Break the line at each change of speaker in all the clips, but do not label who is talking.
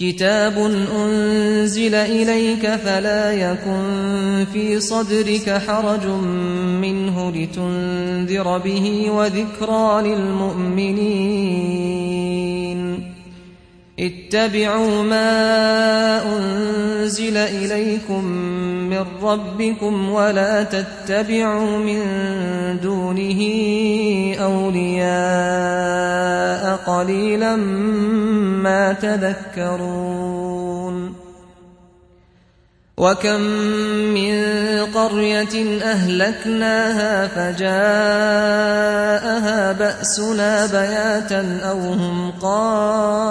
كتاب أنزل إليك فلا يكن في صدرك حرج منه لتنذر به وذكرى للمؤمنين اتبعوا ما أنزل إليكم من ربكم ولا تتبعوا من دونه أولياء قليلا ما تذكرون. وكم من قرية أهلكناها فجاءها بأسنا بياتا أو هم قائلون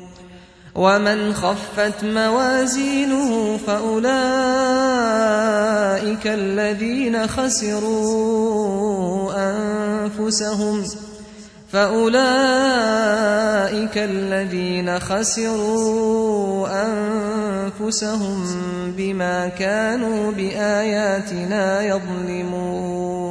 ومن خفت موازينه فأولئك الذين خسروا أنفسهم فأولئك الذين خسروا أنفسهم بما كانوا بآياتنا يظلمون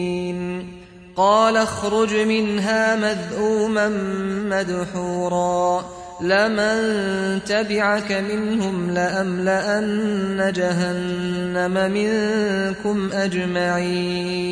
قال اخرج منها مذءوما مدحورا. لمن تبعك منهم لأملأن جهنم منكم أجمعين.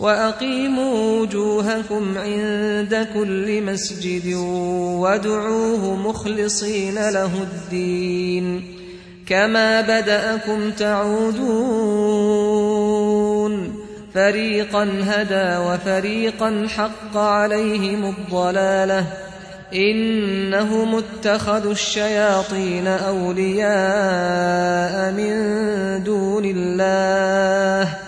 وأقيموا وجوهكم عند كل مسجد وادعوه مخلصين له الدين. كما بدأكم تعودون. فريقا هدى وفريقا حق عليهم الضلالة. إنهم اتخذوا الشياطين أولياء من دون الله.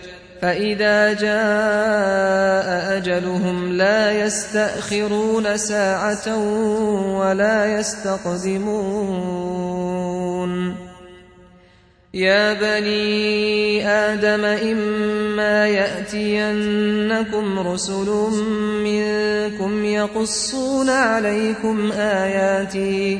فإذا جاء أجلهم لا يستأخرون ساعة ولا يستقدمون. يا بني آدم إما يأتينكم رسل منكم يقصون عليكم آياتي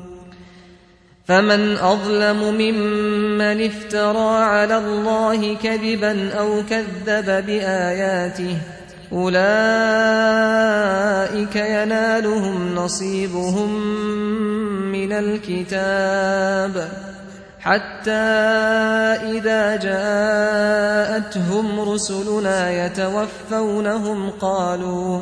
فمن أظلم ممن افترى على الله كذبا أو كذب بآياته أولئك ينالهم نصيبهم من الكتاب حتى إذا جاءتهم رسلنا يتوفونهم قالوا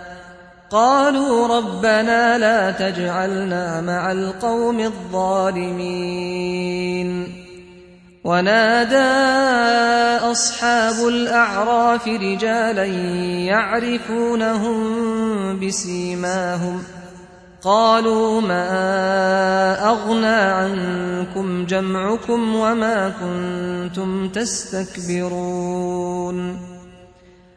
قالوا ربنا لا تجعلنا مع القوم الظالمين. ونادى أصحاب الأعراف رجالا يعرفونهم بسيماهم. قالوا ما أغنى عنكم جمعكم وما كنتم تستكبرون.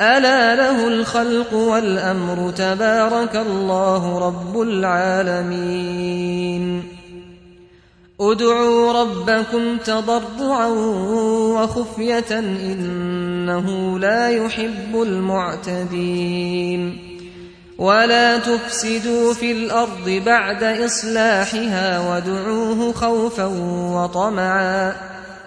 ألا له الخلق والأمر تبارك الله رب العالمين. ادعوا ربكم تضرعا وخفية إنه لا يحب المعتدين. ولا تفسدوا في الأرض بعد إصلاحها وادعوه خوفا وطمعا.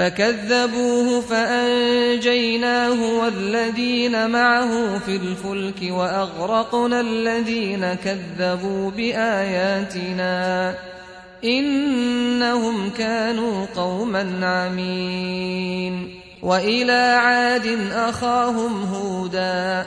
فكذبوه فأنجيناه والذين معه في الفلك وأغرقنا الذين كذبوا بآياتنا إنهم كانوا قوما عمين وإلى عاد أخاهم هودا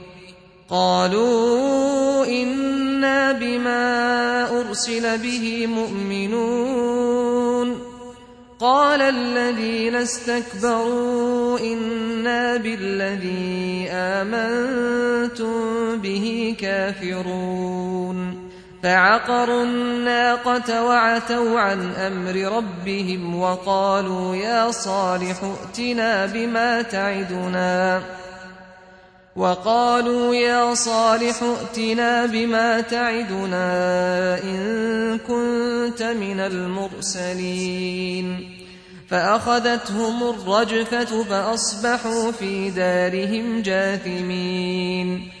قالوا إنا بما أرسل به مؤمنون. قال الذين استكبروا إنا بالذي آمنتم به كافرون. فعقروا الناقة وعتوا عن أمر ربهم وقالوا يا صالح ائتنا بما تعدنا. وقالوا يا صالح ائتنا بما تعدنا إن كنت من المرسلين. فأخذتهم الرجفة فأصبحوا في دارهم جاثمين.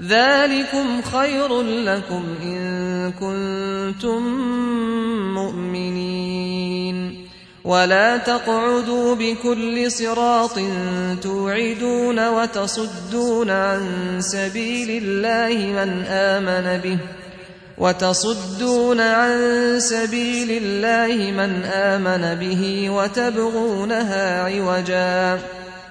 ذلكم خير لكم إن كنتم مؤمنين. ولا تقعدوا بكل صراط توعدون وتصدون عن سبيل الله من آمن به. وتصدون عن سبيل الله من آمن به وتبغونها عوجاً.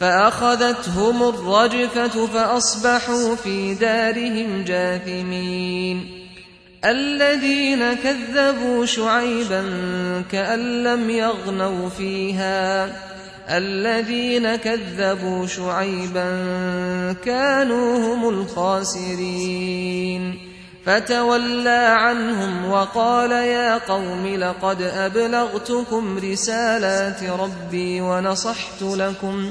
فأخذتهم الرجفة فأصبحوا في دارهم جاثمين. الذين كذبوا شعيبا كأن لم يغنوا فيها. الذين كذبوا شعيبا كانوا هم الخاسرين. فتولى عنهم وقال يا قوم لقد أبلغتكم رسالات ربي ونصحت لكم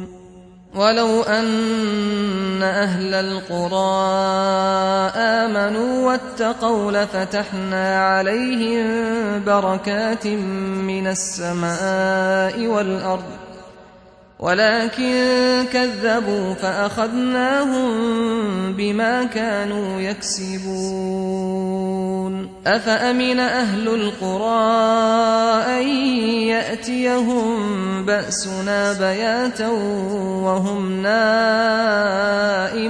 ولو أن أهل القرى آمنوا واتقوا لفتحنا عليهم بركات من السماء والأرض ولكن كذبوا فأخذناهم بما كانوا يكسبون. أفأمن أهل القرى أن يأتيهم بأسنا بياتا وهم نائمون؟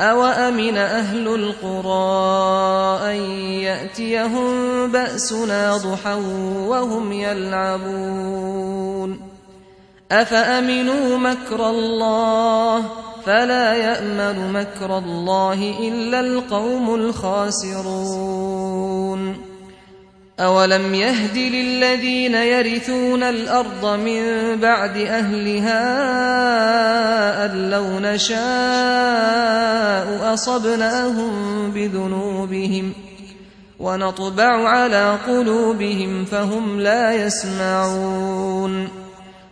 أوأمن أهل القرى أن يأتيهم بأسنا ضحى وهم يلعبون؟ أفأمنوا مكر الله فلا يأمن مكر الله إلا القوم الخاسرون أولم يهد للذين يرثون الأرض من بعد أهلها أن لو نشاء أصبناهم بذنوبهم ونطبع على قلوبهم فهم لا يسمعون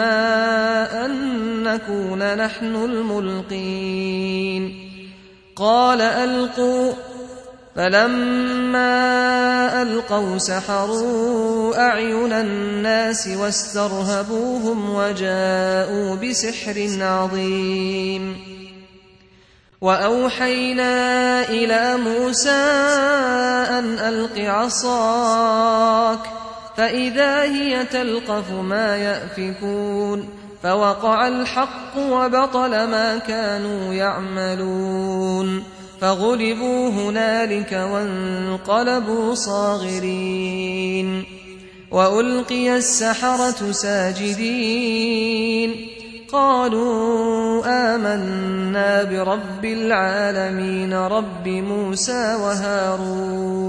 أن نكون نحن الملقين قال ألقوا فلما ألقوا سحروا أعين الناس واسترهبوهم وجاءوا بسحر عظيم وأوحينا إلى موسى أن ألق عصاك فإذا هي تلقف ما يأفكون فوقع الحق وبطل ما كانوا يعملون فغلبوا هنالك وانقلبوا صاغرين وألقي السحرة ساجدين قالوا آمنا برب العالمين رب موسى وهارون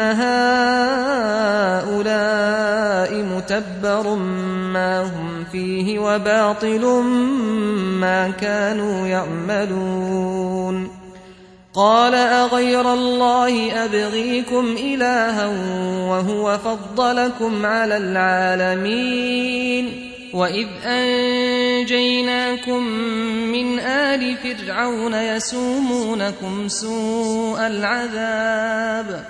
هؤلاء متبر ما هم فيه وباطل ما كانوا يعملون قال أغير الله أبغيكم إلها وهو فضلكم على العالمين وإذ أنجيناكم من آل فرعون يسومونكم سوء العذاب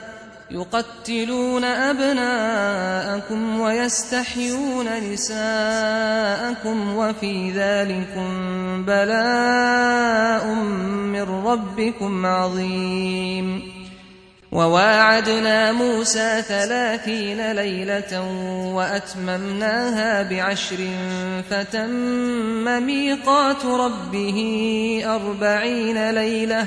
يقتلون أبناءكم ويستحيون نساءكم وفي ذلكم بلاء من ربكم عظيم. وواعدنا موسى ثلاثين ليلة وأتممناها بعشر فتم ميقات ربه أربعين ليلة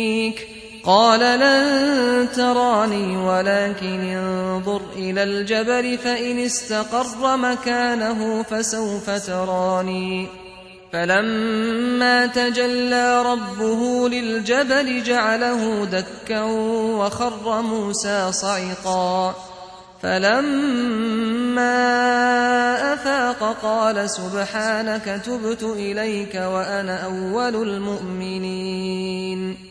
قال لن تراني ولكن انظر إلى الجبل فإن استقر مكانه فسوف تراني. فلما تجلى ربه للجبل جعله دكا وخر موسى صعقا. فلما أفاق قال سبحانك تبت إليك وأنا أول المؤمنين.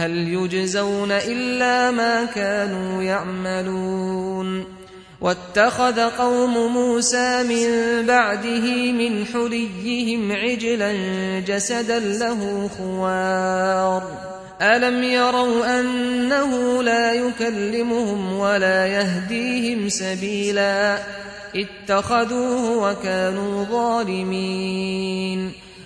هل يجزون إلا ما كانوا يعملون واتخذ قوم موسى من بعده من حليهم عجلا جسدا له خوار. ألم يروا أنه لا يكلمهم ولا يهديهم سبيلا؟ اتخذوه وكانوا ظالمين.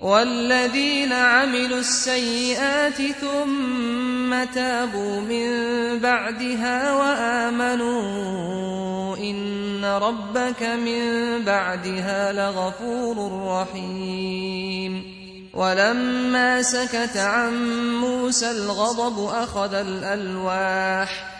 والذين عملوا السيئات ثم تابوا من بعدها وآمنوا إن ربك من بعدها لغفور رحيم. ولما سكت عن موسى الغضب أخذ الألواح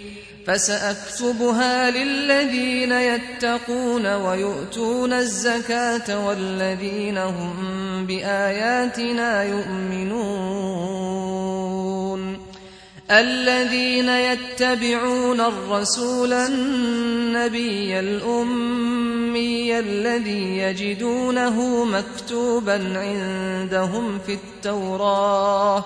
فسأكتبها للذين يتقون ويؤتون الزكاة والذين هم بآياتنا يؤمنون. الذين يتبعون الرسول النبي الأمي الذي يجدونه مكتوبا عندهم في التوراة.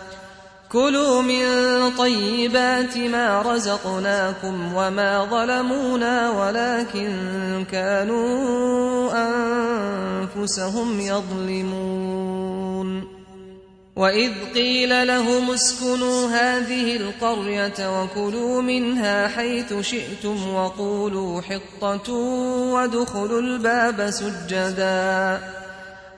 كلوا من طيبات ما رزقناكم وما ظلمونا ولكن كانوا أنفسهم يظلمون. وإذ قيل لهم اسكنوا هذه القرية وكلوا منها حيث شئتم وقولوا حطة وادخلوا الباب سجداً.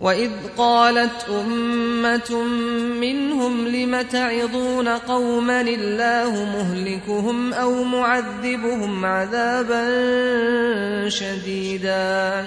وإذ قالت أمة منهم لم تعظون قوما الله مهلكهم أو معذبهم عذابا شديدا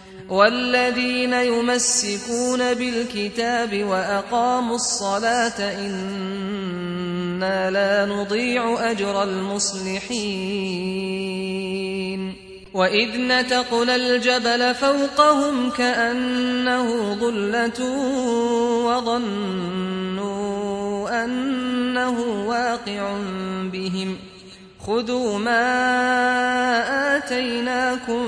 والذين يمسكون بالكتاب وأقاموا الصلاة إن إنا لا نضيع أجر المصلحين. وإذ نتقنا الجبل فوقهم كأنه ظلة وظنوا أنه واقع بهم. خذوا ما آتيناكم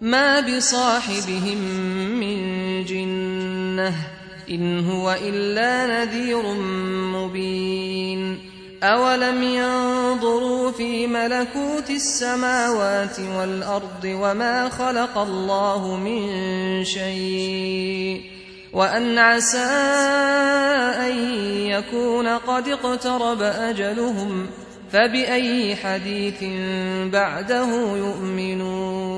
ما بصاحبهم من جنة إن هو إلا نذير مبين. أولم ينظروا في ملكوت السماوات والأرض وما خلق الله من شيء وأن عسى أن يكون قد اقترب أجلهم فبأي حديث بعده يؤمنون.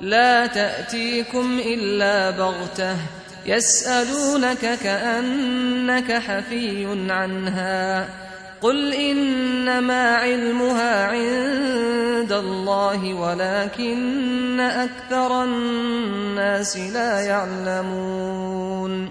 لا تأتيكم إلا بغتة يسألونك كأنك حفي عنها قل إنما علمها عند الله ولكن أكثر الناس لا يعلمون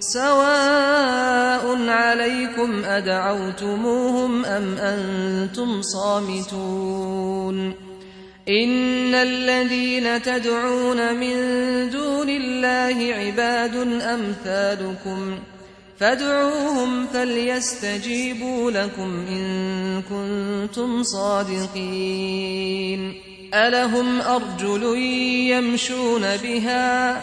سواء عليكم أدعوتموهم أم أنتم صامتون إن الذين تدعون من دون الله عباد أمثالكم فادعوهم فليستجيبوا لكم إن كنتم صادقين ألهم أرجل يمشون بها